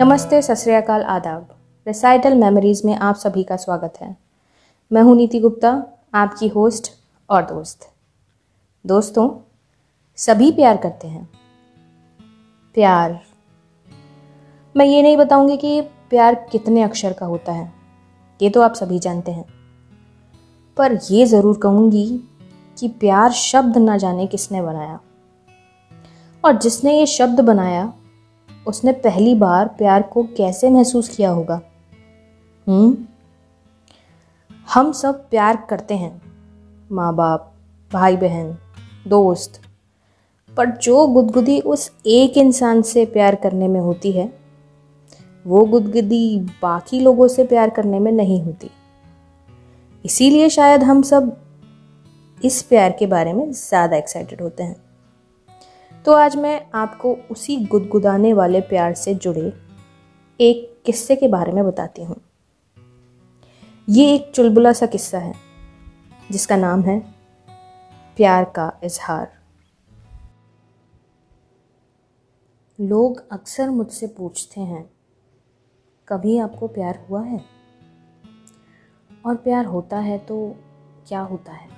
नमस्ते, सत श्रीकाल आदाब। रिसाइटल मेमोरीज में आप सभी का स्वागत है। मैं हूँ नीति गुप्ता, आपकी होस्ट और दोस्त। दोस्तों, सभी प्यार करते हैं। प्यार। मैं ये नहीं बताऊँगी कि प्यार कितने अक्षर का होता है। ये तो आप सभी जानते हैं। पर ये ज़रूर कहूँगी कि प्यार शब्द ना जाने किसने बनाया। और जिसने ये शब्द बनाया उसने पहली बार प्यार को कैसे महसूस किया होगा? हम्म? हम सब प्यार करते हैं। माँ बाप भाई बहन दोस्त। पर जो गुदगुदी उस एक इंसान से प्यार करने में होती है, वो गुदगुदी बाकी लोगों से प्यार करने में नहीं होती। इसीलिए शायद हम सब इस प्यार के बारे में ज़्यादा एक्साइटेड होते हैं। तो आज मैं आपको उसी गुदगुदाने वाले प्यार से जुड़े एक किस्से के बारे में बताती हूँ। ये एक चुलबुला सा किस्सा है, जिसका नाम है प्यार का इजहार। लोग अक्सर मुझसे पूछते हैं, कभी आपको प्यार हुआ है? और प्यार होता है तो क्या होता है?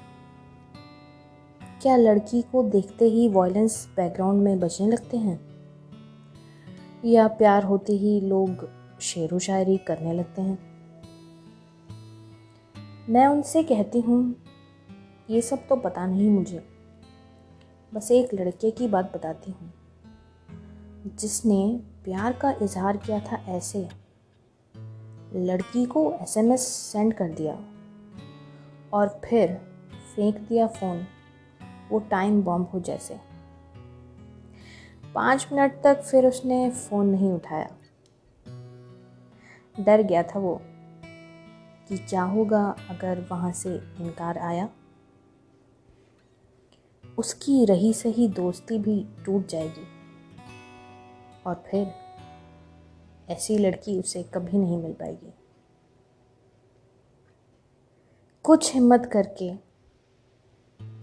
क्या लड़की को देखते ही वॉयलेंस बैकग्राउंड में बचने लगते हैं? या प्यार होते ही लोग शेर व शायरी करने लगते हैं? मैं उनसे कहती हूँ, ये सब तो पता नहीं मुझे। बस एक लड़के की बात बताती हूँ। जिसने प्यार का इजहार किया था ऐसे, लड़की को एसएमएस सेंड कर दिया और फिर फेंक दिया फ़ोन वो टाइम बॉम्ब हो जैसे। पाँच मिनट तक फिर उसने फ़ोन नहीं उठाया। डर गया था वो कि क्या होगा अगर वहाँ से इनकार आया। उसकी रही सही दोस्ती भी टूट जाएगी। और फिर ऐसी लड़की उसे कभी नहीं मिल पाएगी। कुछ हिम्मत करके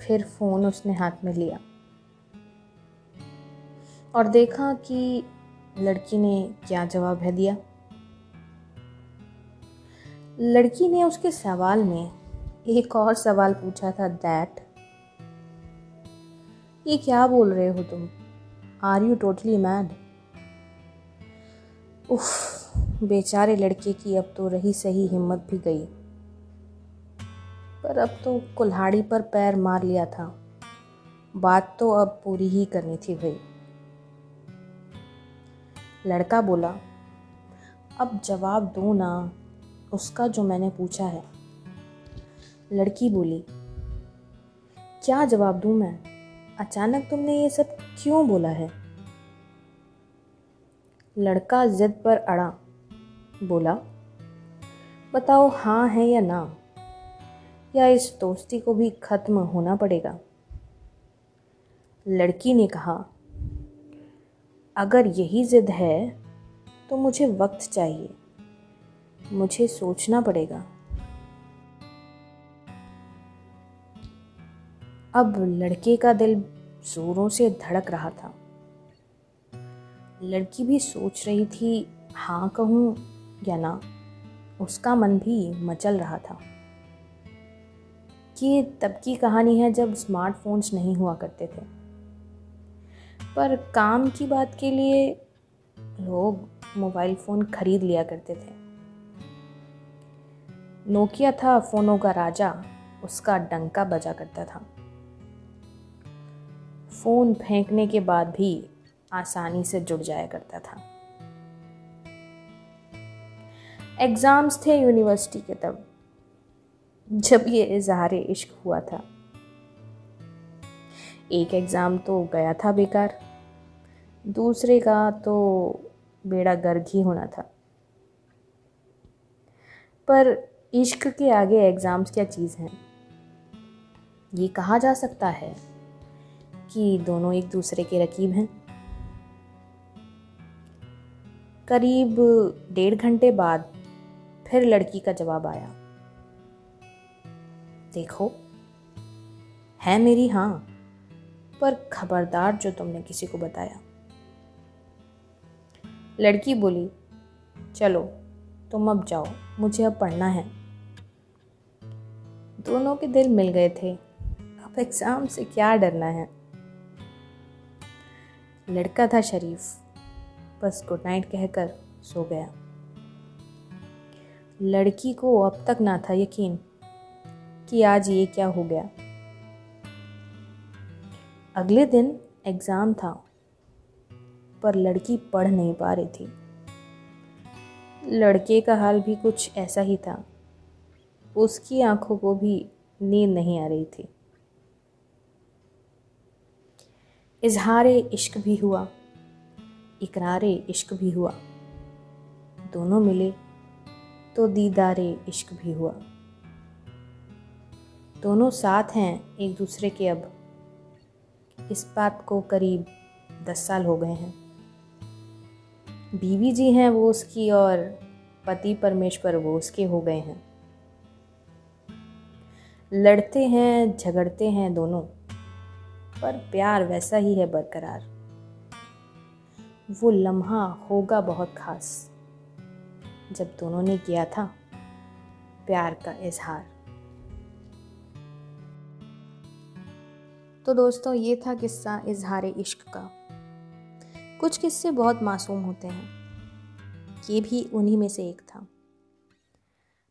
फिर फ़ोन उसने हाथ में लिया और देखा कि लड़की ने क्या जवाब है दिया। लड़की ने उसके सवाल में एक और सवाल पूछा था दैट ये क्या बोल रहे हो तुम? आर यू टोटली मैड उफ, बेचारे लड़के की अब तो रही सही हिम्मत भी गई। पर अब तो कुल्हाड़ी पर पैर मार लिया था। बात तो अब पूरी ही करनी थी भाई। लड़का बोला, अब जवाब दो ना, उसका जो मैंने पूछा है। लड़की बोली, क्या जवाब दूँ मैं? अचानक तुमने ये सब क्यों बोला है? लड़का जिद पर अड़ा, बोला, बताओ हाँ है या ना? या इस दोस्ती को भी ख़त्म होना पड़ेगा? लड़की ने कहा, अगर यही ज़िद है तो मुझे वक्त चाहिए। मुझे सोचना पड़ेगा। अब लड़के का दिल जोरों से धड़क रहा था। लड़की भी सोच रही थी हाँ कहूँ या ना? उसका मन भी मचल रहा था। कि, तब की कहानी है जब स्मार्टफोन्स नहीं हुआ करते थे। पर काम की बात के लिए लोग मोबाइल फ़ोन खरीद लिया करते थे। नोकिया था फ़ोनों का राजा, उसका डंका बजा करता था। फ़ोन फेंकने के बाद भी आसानी से जुड़ जाया करता था। एग्ज़ाम्स थे यूनिवर्सिटी के तब। जब ये इजहार इश्क हुआ था। एक एग्ज़ाम तो गया था बेकार, दूसरे का तो बेड़ा गर्ग ही होना था। पर इश्क के आगे एग्ज़ाम्स क्या चीज़ हैं? ये कहा जा सकता है कि दोनों एक दूसरे के रकीब हैं। करीब डेढ़ घंटे बाद फिर लड़की का जवाब आया। देखो। है मेरी हाँ पर खबरदार जो तुमने किसी को बताया। लड़की बोली, चलो, तुम अब जाओ, मुझे अब पढ़ना है। दोनों के दिल मिल गए थे। अब एग्ज़ाम से क्या डरना है? लड़का था शरीफ, बस गुड नाइट कहकर सो गया। लड़की को अब तक ना था यकीन। कि आज ये क्या हो गया। अगले दिन एग्ज़ाम था, पर लड़की पढ़ नहीं पा रही थी। लड़के का हाल भी कुछ ऐसा ही था। उसकी आँखों को भी नींद नहीं आ रही थी। इजहार इश्क भी हुआ, इकरार इश्क भी हुआ। दोनों मिले तो दीदार इश्क भी हुआ। दोनों साथ हैं, एक दूसरे के अब। इस बात को करीब दस साल हो गए हैं। बीवी जी हैं वो उसकी और पति परमेश्वर वो उसके हो गए हैं। लड़ते हैं, झगड़ते हैं दोनों, पर प्यार वैसा ही है बरकरार। वो लम्हा होगा बहुत खास। जब दोनों ने किया था, प्यार का इजहार। तो दोस्तों, ये था किस्सा इजहार इश्क का। कुछ किस्से बहुत मासूम होते हैं। ये भी उन्हीं में से एक था।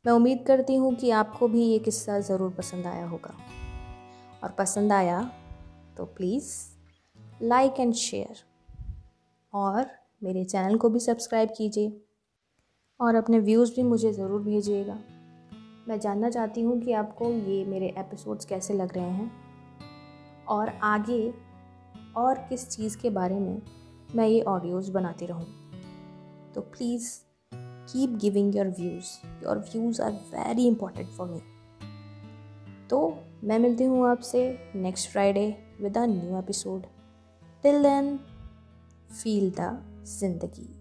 मैं उम्मीद करती हूँ कि आपको भी ये किस्सा ज़रूर पसंद आया होगा। और पसंद आया तो प्लीज़ लाइक एंड शेयर। और मेरे चैनल को भी सब्सक्राइब कीजिए। और अपने व्यूज़ भी मुझे ज़रूर भेजिएगा। मैं जानना चाहती हूँ कि आपको ये मेरे एपिसोड्स कैसे लग रहे हैं। और आगे और किस चीज़ के बारे में मैं ये ऑडियोज़ बनाती रहूँ। तो please keep giving your views your views are very important for me तो मैं मिलती हूँ आपसे next Friday with a new episode till then feel the ज़िंदगी.